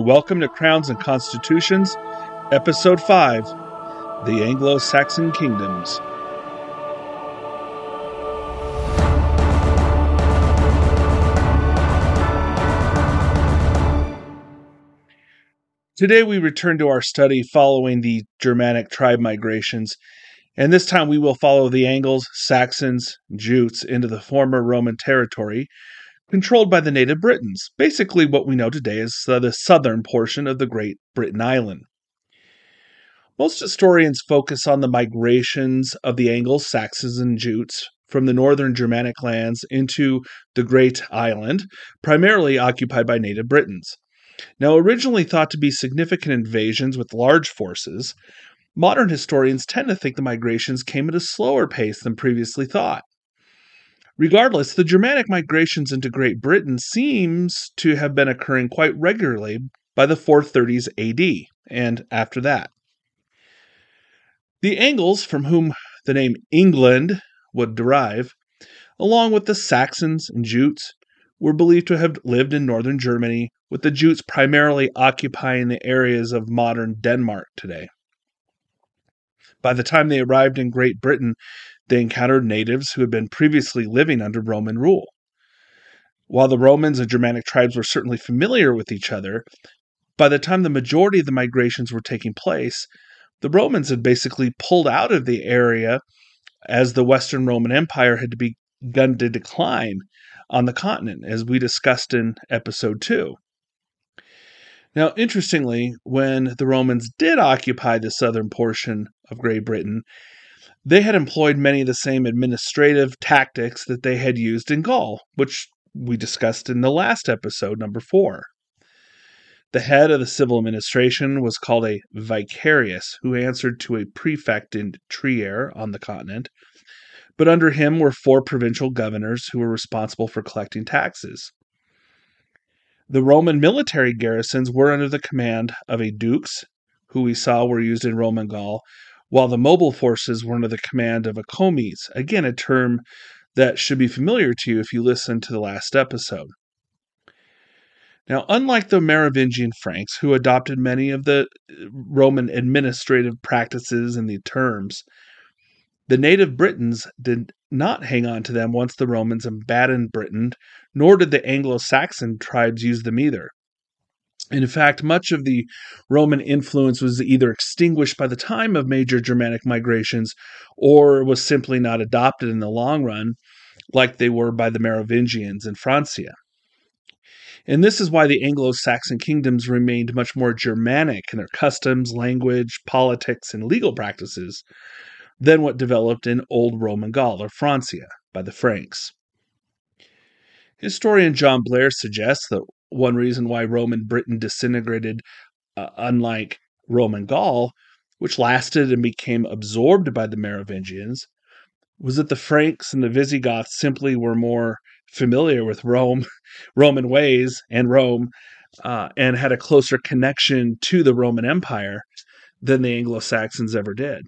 And welcome to Crowns and Constitutions, Episode 5 The Anglo Saxon Kingdoms. Today we return to our study following the Germanic tribe migrations, and this time we will follow the Angles, Saxons, Jutes into the former Roman territory controlled by the native Britons, basically what we know today as the southern portion of the Great Britain Island. Most historians focus on the migrations of the Angles, Saxons, and Jutes from the northern Germanic lands into the Great Island, primarily occupied by native Britons. Now, originally thought to be significant invasions with large forces, modern historians tend to think the migrations came at a slower pace than previously thought. Regardless, the Germanic migrations into Great Britain seems to have been occurring quite regularly by the 430s AD and after that. The Angles, from whom the name England would derive, along with the Saxons and Jutes, were believed to have lived in northern Germany, with the Jutes primarily occupying the areas of modern Denmark today. By the time they arrived in Great Britain, they encountered natives who had been previously living under Roman rule. While the Romans and Germanic tribes were certainly familiar with each other, by the time the majority of the migrations were taking place, the Romans had basically pulled out of the area as the Western Roman Empire had begun to decline on the continent, as we discussed in episode 2. Now, interestingly, when the Romans did occupy the southern portion of Great Britain, they had employed many of the same administrative tactics that they had used in Gaul, which we discussed in the last episode, number four. The head of the civil administration was called a vicarius, who answered to a prefect in Trier on the continent, but under him were four provincial governors who were responsible for collecting taxes. The Roman military garrisons were under the command of a dux, who we saw were used in Roman Gaul, while the mobile forces were under the command of a comes, again, a term that should be familiar to you if you listen to the last episode. Now, unlike the Merovingian Franks, who adopted many of the uh, Roman administrative practices and the terms, the native Britons did not hang on to them once the Romans abandoned Britain, nor did the Anglo Saxon tribes use them either. In fact, much of the Roman influence was either extinguished by the time of major Germanic migrations or was simply not adopted in the long run, like they were by the Merovingians in Francia. And this is why the Anglo Saxon kingdoms remained much more Germanic in their customs, language, politics, and legal practices than what developed in Old Roman Gaul or Francia by the Franks. Historian John Blair suggests that one reason why Roman Britain disintegrated, uh, unlike Roman Gaul, which lasted and became absorbed by the Merovingians, was that the Franks and the Visigoths simply were more familiar with Rome, Roman ways, and Rome, uh, and had a closer connection to the Roman Empire than the Anglo Saxons ever did.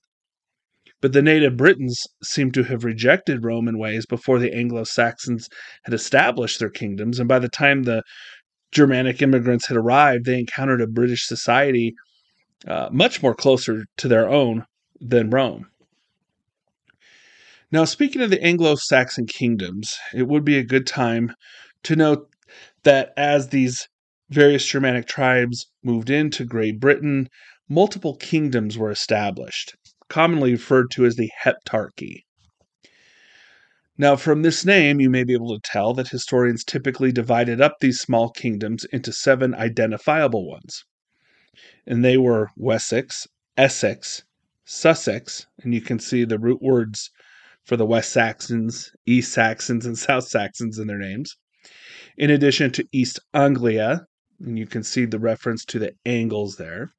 But the native Britons seem to have rejected Roman ways before the Anglo Saxons had established their kingdoms, and by the time the Germanic immigrants had arrived, they encountered a British society uh, much more closer to their own than Rome. Now, speaking of the Anglo Saxon kingdoms, it would be a good time to note that as these various Germanic tribes moved into Great Britain, multiple kingdoms were established, commonly referred to as the Heptarchy. Now, from this name, you may be able to tell that historians typically divided up these small kingdoms into seven identifiable ones. And they were Wessex, Essex, Sussex, and you can see the root words for the West Saxons, East Saxons, and South Saxons in their names. In addition to East Anglia, and you can see the reference to the Angles there.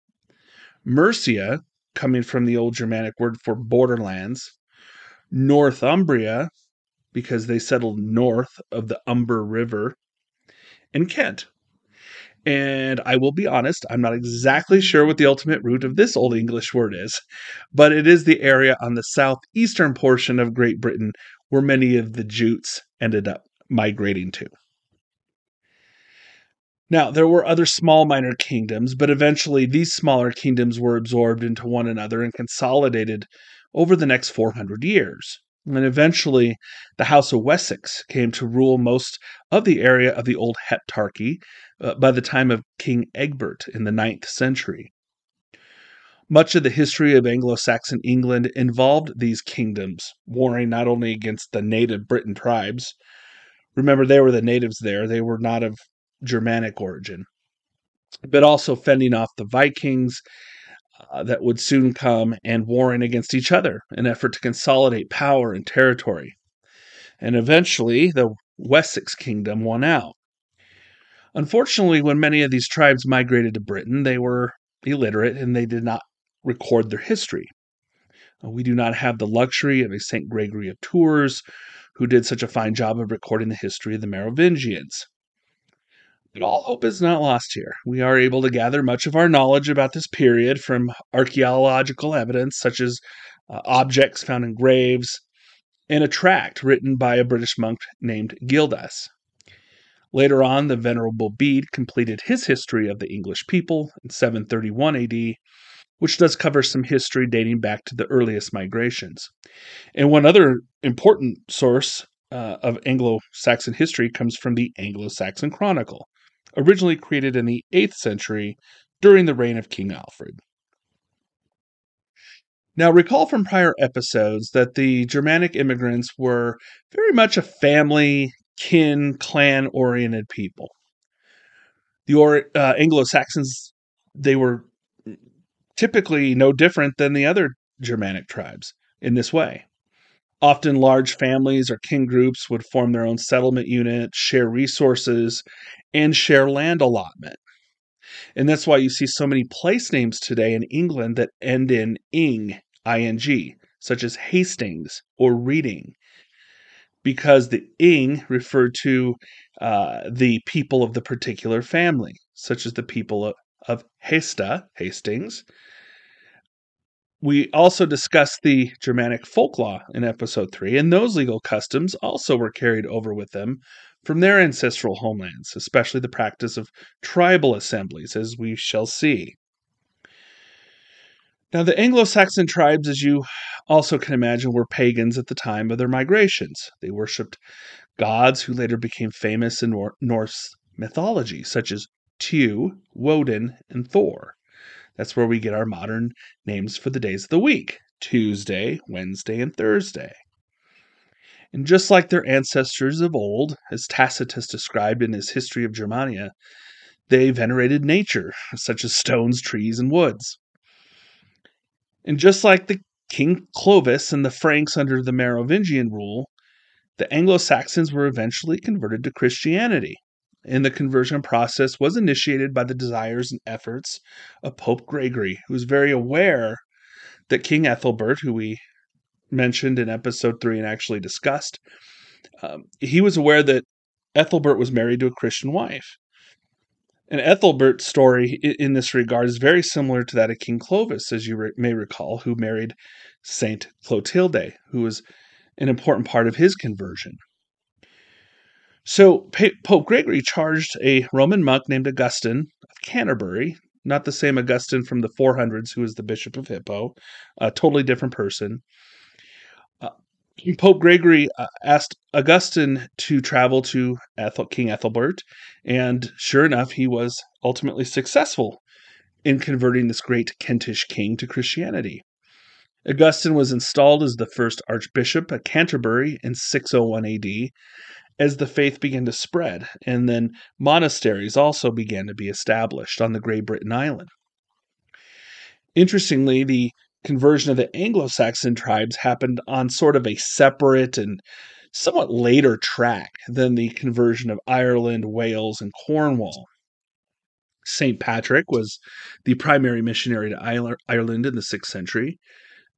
Mercia, coming from the old Germanic word for borderlands. Northumbria, because they settled north of the Humber River in Kent. And I will be honest, I'm not exactly sure what the ultimate root of this Old English word is, but it is the area on the southeastern portion of Great Britain where many of the Jutes ended up migrating to. Now, there were other small minor kingdoms, but eventually these smaller kingdoms were absorbed into one another and consolidated over the next 400 years. And eventually, the House of Wessex came to rule most of the area of the old Heptarchy uh, by the time of King Egbert in the 9th century. Much of the history of Anglo Saxon England involved these kingdoms, warring not only against the native Briton tribes. Remember, they were the natives there, they were not of Germanic origin, but also fending off the Vikings uh, that would soon come and warring against each other in effort to consolidate power and territory. And eventually, the Wessex kingdom won out. Unfortunately, when many of these tribes migrated to Britain, they were illiterate and they did not record their history. Uh, we do not have the luxury of a St. Gregory of Tours, who did such a fine job of recording the history of the Merovingians. But all hope is not lost here. We are able to gather much of our knowledge about this period from archaeological evidence, such as uh, objects found in graves and a tract written by a British monk named Gildas. Later on, the Venerable Bede completed his history of the English people in 731 AD, which does cover some history dating back to the earliest migrations. And one other important source uh, of Anglo Saxon history comes from the Anglo Saxon Chronicle, originally created in the 8th century during the reign of King Alfred. Now, recall from prior episodes that the Germanic immigrants were very much a family, kin, clan oriented people. The uh, Anglo Saxons, they were typically no different than the other Germanic tribes in this way. Often, large families or kin groups would form their own settlement unit, share resources, and share land allotment. And that's why you see so many place names today in England that end in ing, ing, such as Hastings or Reading, because the ing referred to uh, the people of the particular family, such as the people of, of Hesta, Hastings, we also discussed the Germanic folk law in episode 3, and those legal customs also were carried over with them from their ancestral homelands, especially the practice of tribal assemblies, as we shall see. Now, the Anglo Saxon tribes, as you also can imagine, were pagans at the time of their migrations. They worshipped gods who later became famous in Nor- Norse mythology, such as Tiw, Woden, and Thor. That's where we get our modern names for the days of the week Tuesday, Wednesday, and Thursday. And just like their ancestors of old, as Tacitus described in his History of Germania, they venerated nature, such as stones, trees, and woods. And just like the King Clovis and the Franks under the Merovingian rule, the Anglo Saxons were eventually converted to Christianity and the conversion process was initiated by the desires and efforts of Pope Gregory, who was very aware that King Ethelbert, who we mentioned in episode three and actually discussed, um, he was aware that Ethelbert was married to a Christian wife. And Ethelbert's story in this regard is very similar to that of King Clovis, as you re- may recall, who married Saint Clotilde, who was an important part of his conversion. So Pope Gregory charged a Roman monk named Augustine of Canterbury, not the same Augustine from the 400s who was the Bishop of Hippo, a totally different person. Pope Gregory uh, asked Augustine to travel to Ethel, King Ethelbert, and sure enough, he was ultimately successful in converting this great Kentish king to Christianity. Augustine was installed as the first Archbishop at Canterbury in 601 AD, as the faith began to spread, and then monasteries also began to be established on the Great Britain Island. Interestingly, the conversion of the Anglo Saxon tribes happened on sort of a separate and somewhat later track than the conversion of Ireland, Wales, and Cornwall. St. Patrick was the primary missionary to Ireland in the 6th century.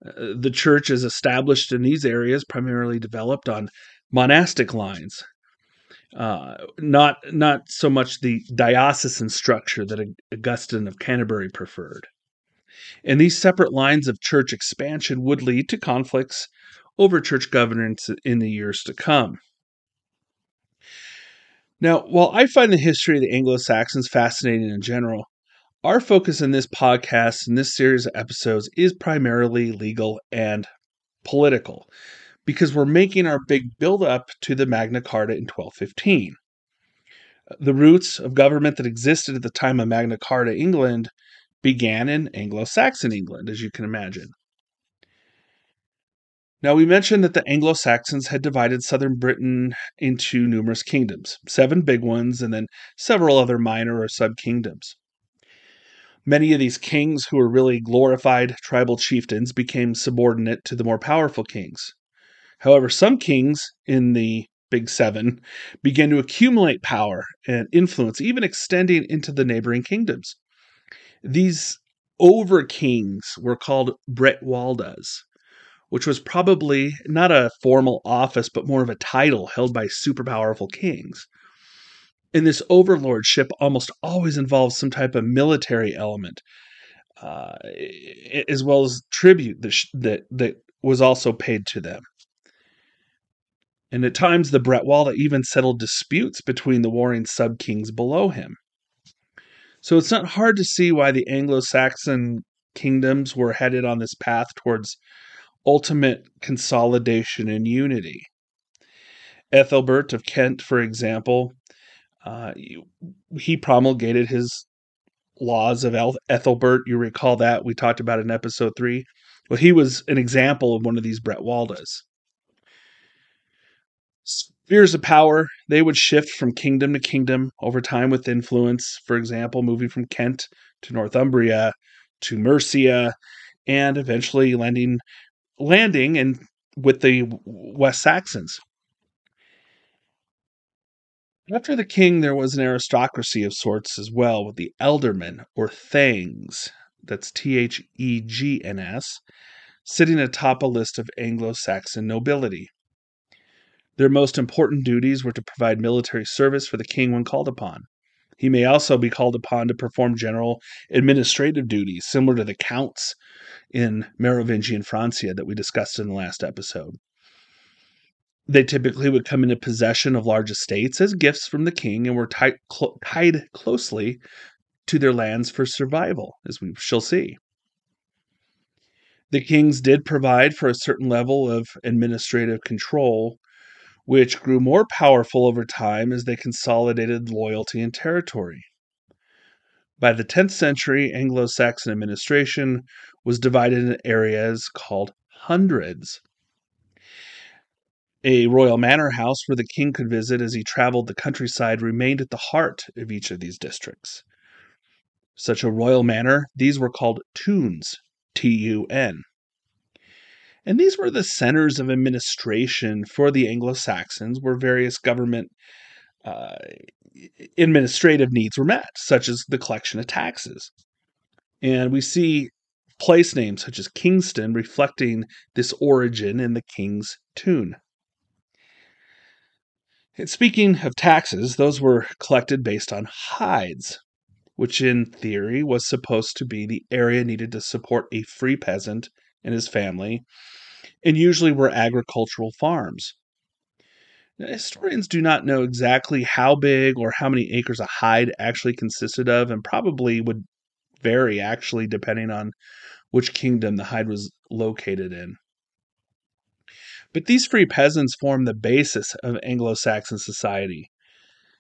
Uh, the church is established in these areas, primarily developed on monastic lines, uh, not not so much the diocesan structure that Augustine of Canterbury preferred. And these separate lines of church expansion would lead to conflicts over church governance in the years to come. Now, while I find the history of the Anglo Saxons fascinating in general, our focus in this podcast and this series of episodes is primarily legal and political because we're making our big build up to the Magna Carta in 1215. The roots of government that existed at the time of Magna Carta England began in Anglo Saxon England, as you can imagine. Now, we mentioned that the Anglo Saxons had divided southern Britain into numerous kingdoms, seven big ones, and then several other minor or sub kingdoms. Many of these kings, who were really glorified tribal chieftains, became subordinate to the more powerful kings. However, some kings in the Big Seven began to accumulate power and influence, even extending into the neighboring kingdoms. These over kings were called Bretwaldas, which was probably not a formal office, but more of a title held by super powerful kings. And this overlordship almost always involves some type of military element, uh, as well as tribute that, that, that was also paid to them. And at times, the Bretwalda even settled disputes between the warring sub kings below him. So it's not hard to see why the Anglo Saxon kingdoms were headed on this path towards ultimate consolidation and unity. Ethelbert of Kent, for example, uh, he promulgated his laws of Ethelbert. You recall that we talked about in episode three. Well, he was an example of one of these Bretwaldas. Spheres of power, they would shift from kingdom to kingdom over time with influence. For example, moving from Kent to Northumbria to Mercia, and eventually landing landing and with the West Saxons. After the king, there was an aristocracy of sorts as well, with the ealdormen or thegns, that's T H E G N S, sitting atop a list of Anglo Saxon nobility. Their most important duties were to provide military service for the king when called upon. He may also be called upon to perform general administrative duties, similar to the counts in Merovingian Francia that we discussed in the last episode. They typically would come into possession of large estates as gifts from the king and were tied, tied closely to their lands for survival, as we shall see. The kings did provide for a certain level of administrative control, which grew more powerful over time as they consolidated loyalty and territory. By the 10th century, Anglo Saxon administration was divided into areas called hundreds. A royal manor house where the king could visit as he traveled the countryside remained at the heart of each of these districts. Such a royal manor, these were called tunes, T U N. And these were the centers of administration for the Anglo Saxons, where various government uh, administrative needs were met, such as the collection of taxes. And we see place names such as Kingston reflecting this origin in the king's tune. And speaking of taxes, those were collected based on hides, which in theory was supposed to be the area needed to support a free peasant and his family, and usually were agricultural farms. Now, historians do not know exactly how big or how many acres a hide actually consisted of, and probably would vary actually depending on which kingdom the hide was located in. But these free peasants formed the basis of Anglo Saxon society,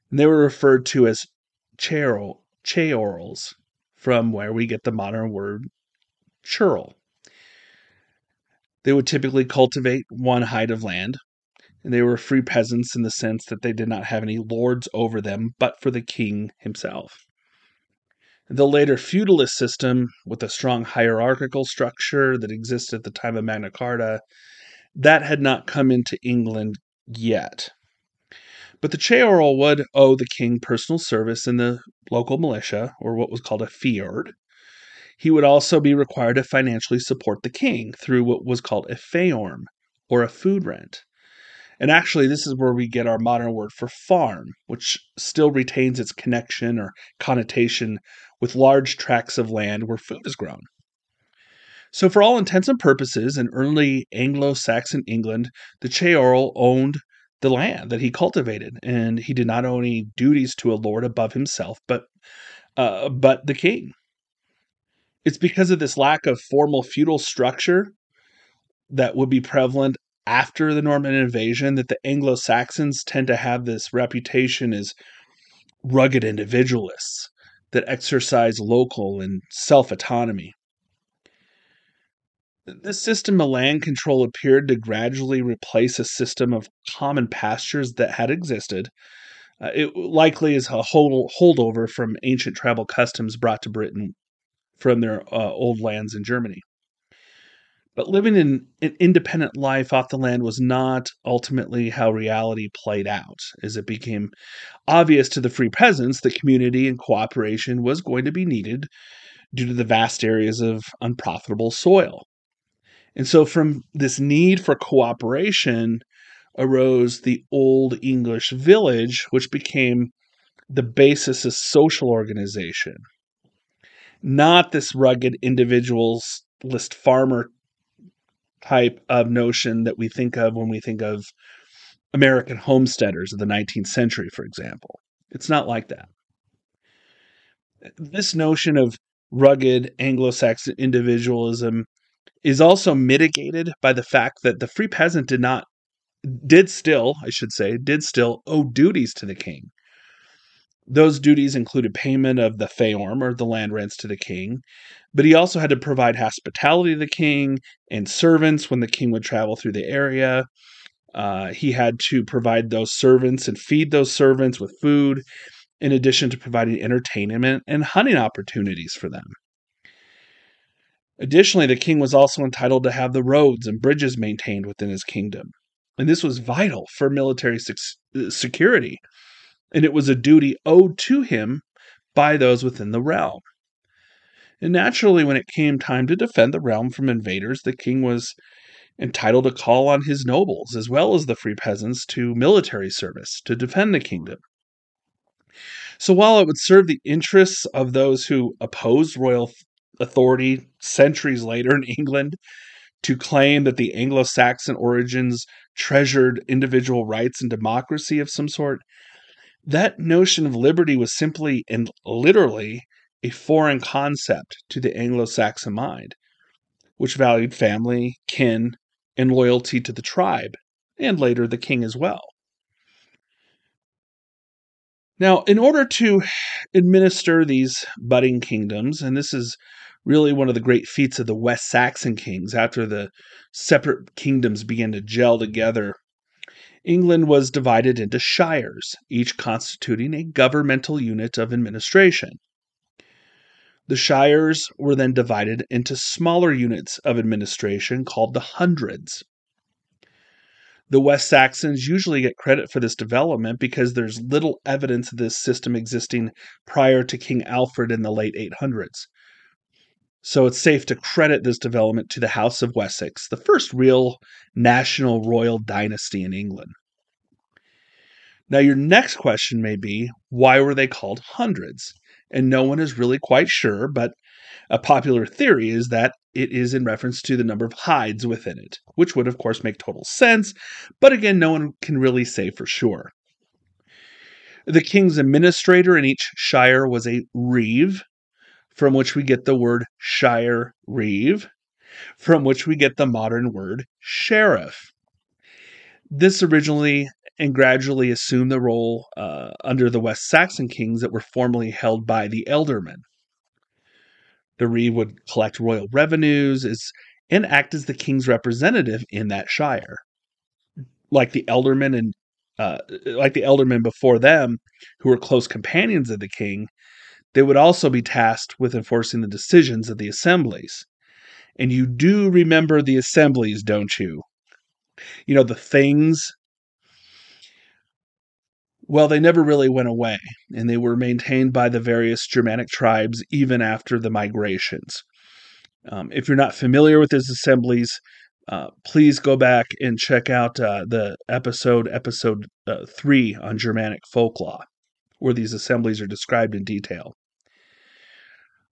and they were referred to as ceorls, from where we get the modern word churl. They would typically cultivate one hide of land, and they were free peasants in the sense that they did not have any lords over them but for the king himself. The later feudalist system, with a strong hierarchical structure that existed at the time of Magna Carta, that had not come into England yet. But the ceorl would owe the king personal service in the local militia, or what was called a fyrd, he would also be required to financially support the king through what was called a feorm, or a food rent. And actually, this is where we get our modern word for farm, which still retains its connection or connotation with large tracts of land where food is grown. So, for all intents and purposes, in early Anglo Saxon England, the ceorl owned the land that he cultivated, and he did not owe any duties to a lord above himself, but uh, but the king. It's because of this lack of formal feudal structure that would be prevalent after the Norman invasion that the Anglo Saxons tend to have this reputation as rugged individualists that exercise local and self autonomy. This system of land control appeared to gradually replace a system of common pastures that had existed. Uh, it likely is a hold, holdover from ancient tribal customs brought to Britain from their uh, old lands in Germany. But living in an independent life off the land was not ultimately how reality played out, as it became obvious to the free peasants that community and cooperation was going to be needed due to the vast areas of unprofitable soil. And so, from this need for cooperation arose the Old English village, which became the basis of social organization. Not this rugged individualist farmer type of notion that we think of when we think of American homesteaders of the 19th century, for example. It's not like that. This notion of rugged Anglo Saxon individualism is also mitigated by the fact that the free peasant did not did still, I should say, did still owe duties to the king. Those duties included payment of the feorm or the land rents to the king, but he also had to provide hospitality to the king and servants when the king would travel through the area. Uh, he had to provide those servants and feed those servants with food, in addition to providing entertainment and hunting opportunities for them. Additionally, the king was also entitled to have the roads and bridges maintained within his kingdom. And this was vital for military uh, security, and it was a duty owed to him by those within the realm. And naturally, when it came time to defend the realm from invaders, the king was entitled to call on his nobles, as well as the free peasants, to military service to defend the kingdom. So while it would serve the interests of those who opposed royal authority centuries later in England to claim that the Anglo Saxon origins treasured individual rights and democracy of some sort, that notion of liberty was simply and literally a foreign concept to the Anglo Saxon mind, which valued family, kin, and loyalty to the tribe, and later the king as well. Now, in order to administer these budding kingdoms, and this is really one of the great feats of the West Saxon kings after the separate kingdoms began to gel together. England was divided into shires, each constituting a governmental unit of administration. The shires were then divided into smaller units of administration called the hundreds. The West Saxons usually get credit for this development because there's little evidence of this system existing prior to King Alfred in the late 800s. So it's safe to credit this development to the House of Wessex, the first real national royal dynasty in England. Now, your next question may be why were they called hundreds? And no one is really quite sure, but a popular theory is that it is in reference to the number of hides within it, which would, of course, make total sense, but again, no one can really say for sure. The king's administrator in each shire was a reeve, from which we get the word shire reeve, from which we get the modern word sheriff. This originally and gradually assumed the role uh, under the West Saxon kings that were formerly held by the ealdormen. The reeve would collect royal revenues as, and act as the king's representative in that shire. Like the ealdormen and uh, like the ealdormen before them, who were close companions of the king, they would also be tasked with enforcing the decisions of the assemblies. And you do remember the assemblies, don't you? You know, the things. Well, they never really went away, and they were maintained by the various Germanic tribes even after the migrations. Um, if you're not familiar with these assemblies, uh, please go back and check out uh, the episode, episode uh, three on Germanic folk law, where these assemblies are described in detail.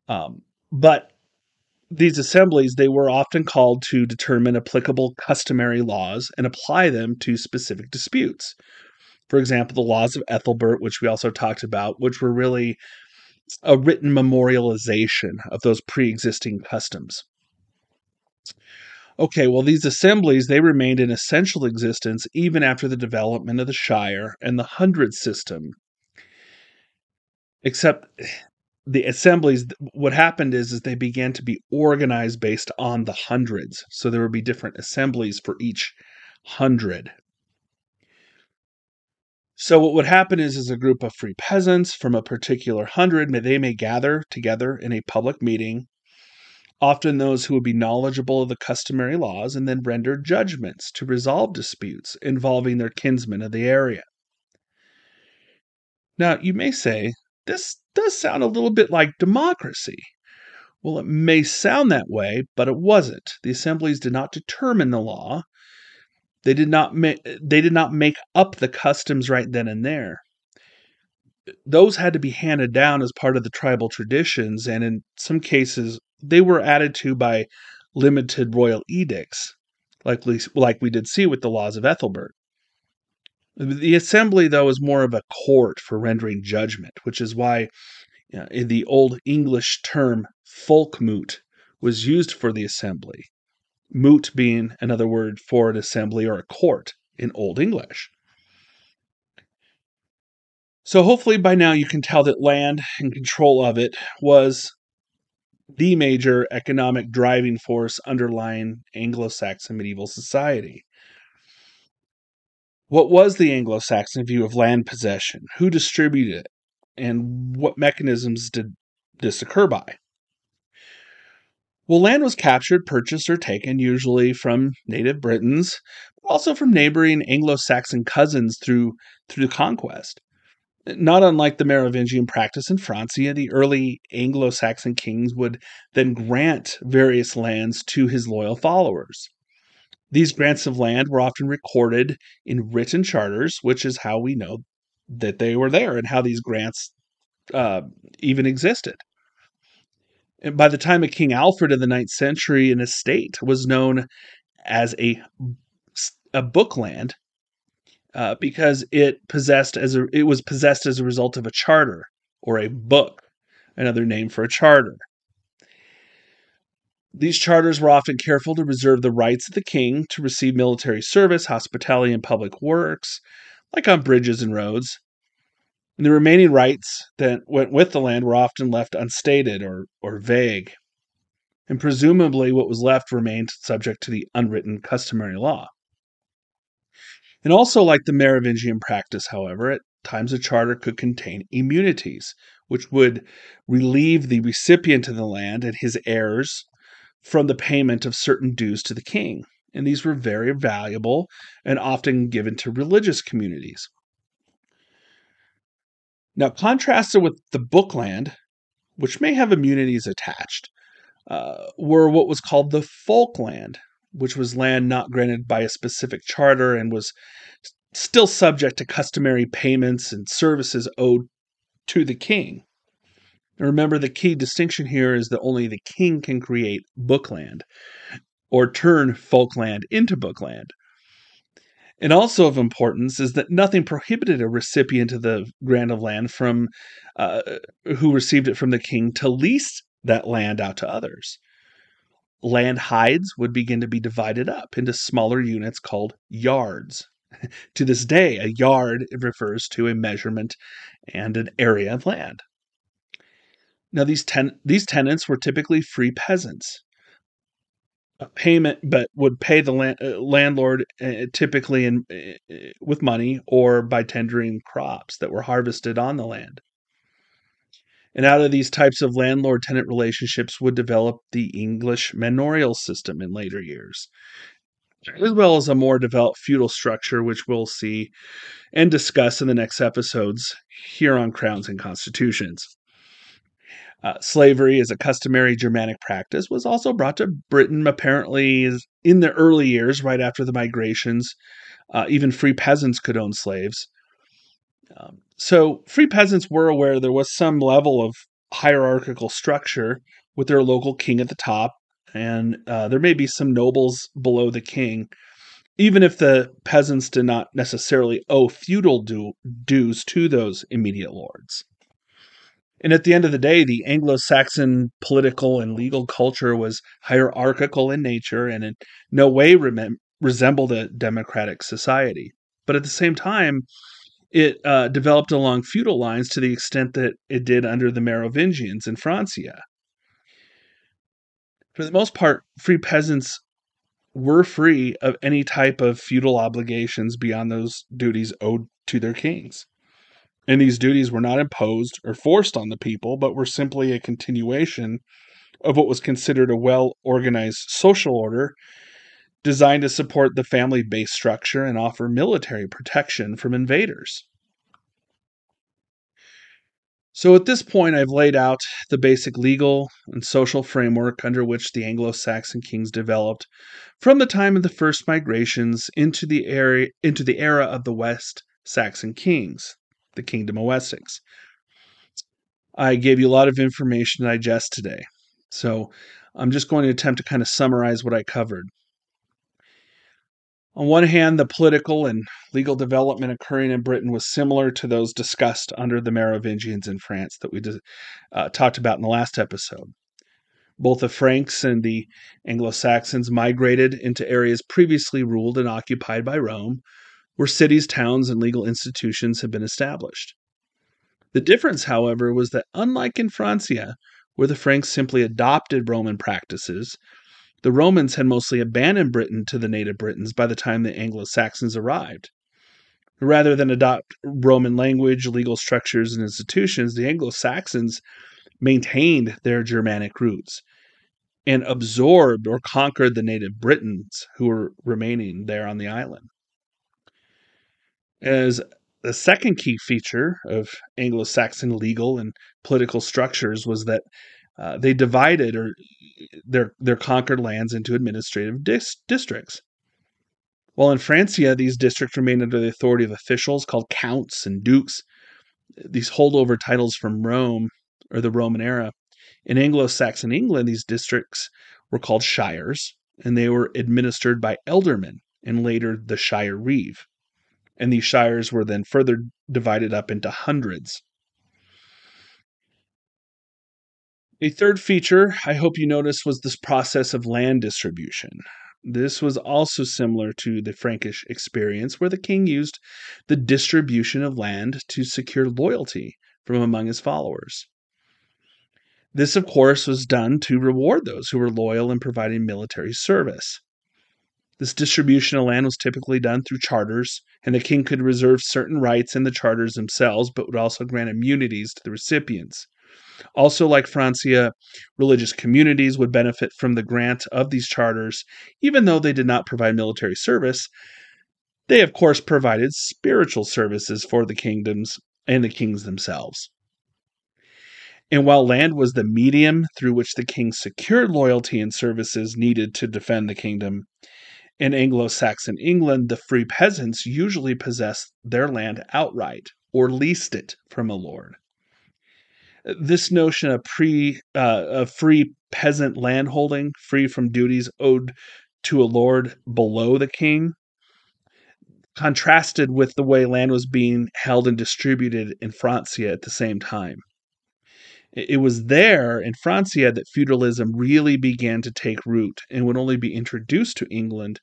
Um, but these assemblies they were often called to determine applicable customary laws and apply them to specific disputes. For example, the laws of Ethelbert, which we also talked about, which were really a written memorialization of those pre-existing customs. Okay, well, these assemblies they remained in essential existence even after the development of the shire and the hundred system. Except the assemblies, what happened is, is they began to be organized based on the hundreds. So there would be different assemblies for each hundred. So what would happen is, is a group of free peasants from a particular hundred, may they may gather together in a public meeting often those who would be knowledgeable of the customary laws, and then render judgments to resolve disputes involving their kinsmen of the area. Now, you may say, this does sound a little bit like democracy. Well, it may sound that way, but it wasn't. The assemblies did not determine the law. They did not ma- they did not make up the customs right then and there. Those had to be handed down as part of the tribal traditions, and in some cases, they were added to by limited royal edicts, like we, like we did see with the laws of Ethelbert. The assembly, though, is more of a court for rendering judgment, which is why you know, the Old English term folkmoot was used for the assembly. Moot being another word for an assembly or a court in Old English. So, hopefully, by now you can tell that land and control of it was the major economic driving force underlying Anglo Saxon medieval society. What was the Anglo Saxon view of land possession? Who distributed it? And what mechanisms did this occur by? Well, land was captured, purchased, or taken usually from native Britons, but also from neighboring Anglo Saxon cousins through, through conquest. Not unlike the Merovingian practice in Francia, the early Anglo Saxon kings would then grant various lands to his loyal followers. These grants of land were often recorded in written charters, which is how we know that they were there and how these grants uh, even existed. And by the time of King Alfred in the ninth century, an estate was known as a, a bookland uh, because it possessed as a it was possessed as a result of a charter or a book, another name for a charter. These charters were often careful to reserve the rights of the king to receive military service, hospitality, and public works, like on bridges and roads. And the remaining rights that went with the land were often left unstated or, or vague. And presumably, what was left remained subject to the unwritten customary law. And also, like the Merovingian practice, however, at times a charter could contain immunities, which would relieve the recipient of the land and his heirs from the payment of certain dues to the king. And these were very valuable and often given to religious communities. Now, contrasted with the bookland, which may have immunities attached, uh, were what was called the folkland, which was land not granted by a specific charter and was still subject to customary payments and services owed to the king. Remember, the key distinction here is that only the king can create bookland or turn folkland into bookland. And also of importance is that nothing prohibited a recipient of the grant of land from uh, who received it from the king to lease that land out to others land hides would begin to be divided up into smaller units called yards. to this day, a yard refers to a measurement and an area of land. Now, these, ten- these tenants were typically free peasants. Payment, but would pay the land- uh, landlord uh, typically in, uh, with money or by tendering crops that were harvested on the land. And out of these types of landlord tenant relationships would develop the English manorial system in later years, as well as a more developed feudal structure, which we'll see and discuss in the next episodes here on Crowns and Constitutions. Uh, slavery as a customary Germanic practice was also brought to Britain apparently in the early years, right after the migrations. Uh, even free peasants could own slaves. Um, so free peasants were aware there was some level of hierarchical structure with their local king at the top, and uh, there may be some nobles below the king, even if the peasants did not necessarily owe feudal du- dues to those immediate lords. And at the end of the day, the Anglo Saxon political and legal culture was hierarchical in nature and in no way rem- resembled a democratic society. But at the same time, it uh, developed along feudal lines to the extent that it did under the Merovingians in Francia. For the most part, free peasants were free of any type of feudal obligations beyond those duties owed to their kings. And these duties were not imposed or forced on the people, but were simply a continuation of what was considered a well organized social order designed to support the family based structure and offer military protection from invaders. So at this point, I've laid out the basic legal and social framework under which the Anglo Saxon kings developed from the time of the first migrations into the, area, into the era of the West Saxon kings, the Kingdom of Wessex. I gave you a lot of information to digest today. So I'm just going to attempt to kind of summarize what I covered. On one hand, the political and legal development occurring in Britain was similar to those discussed under the Merovingians in France that we uh, talked about in the last episode. Both the Franks and the Anglo Saxons migrated into areas previously ruled and occupied by Rome, where cities, towns, and legal institutions had been established. The difference, however, was that unlike in Francia, where the Franks simply adopted Roman practices, the Romans had mostly abandoned Britain to the native Britons by the time the Anglo Saxons arrived. Rather than adopt Roman language, legal structures, and institutions, the Anglo Saxons maintained their Germanic roots and absorbed or conquered the native Britons who were remaining there on the island. As the second key feature of Anglo Saxon legal and political structures was that uh, they divided or their their conquered lands into administrative dis- districts. While in Francia, these districts remained under the authority of officials called counts and dukes, these holdover titles from Rome or the Roman era. In Anglo Saxon England, these districts were called shires, and they were administered by ealdormen and later the shire reeve. And these shires were then further divided up into hundreds. A third feature I hope you noticed was this process of land distribution. This was also similar to the Frankish experience, where the king used the distribution of land to secure loyalty from among his followers. This, of course, was done to reward those who were loyal in providing military service. This distribution of land was typically done through charters, and the king could reserve certain rights in the charters themselves, but would also grant immunities to the recipients. Also, like Francia, religious communities would benefit from the grant of these charters, even though they did not provide military service. They, of course, provided spiritual services for the kingdoms and the kings themselves. And while land was the medium through which the king secured loyalty and services needed to defend the kingdom, in Anglo Saxon England, the free peasants usually possessed their land outright or leased it from a lord this notion of pre uh, of free peasant landholding, free from duties owed to a lord below the king, contrasted with the way land was being held and distributed in Francia at the same time. It was there in Francia that feudalism really began to take root and would only be introduced to England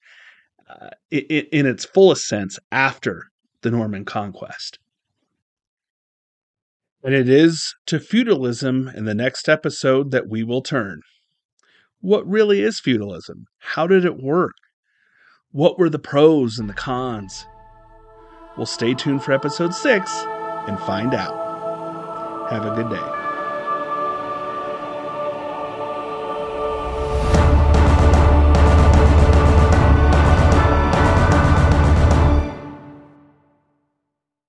uh, in, its fullest sense after the Norman conquest. And it is to feudalism in the next episode that we will turn. What really is feudalism? How did it work? What were the pros and the cons? Well, stay tuned for episode six and find out. Have a good day.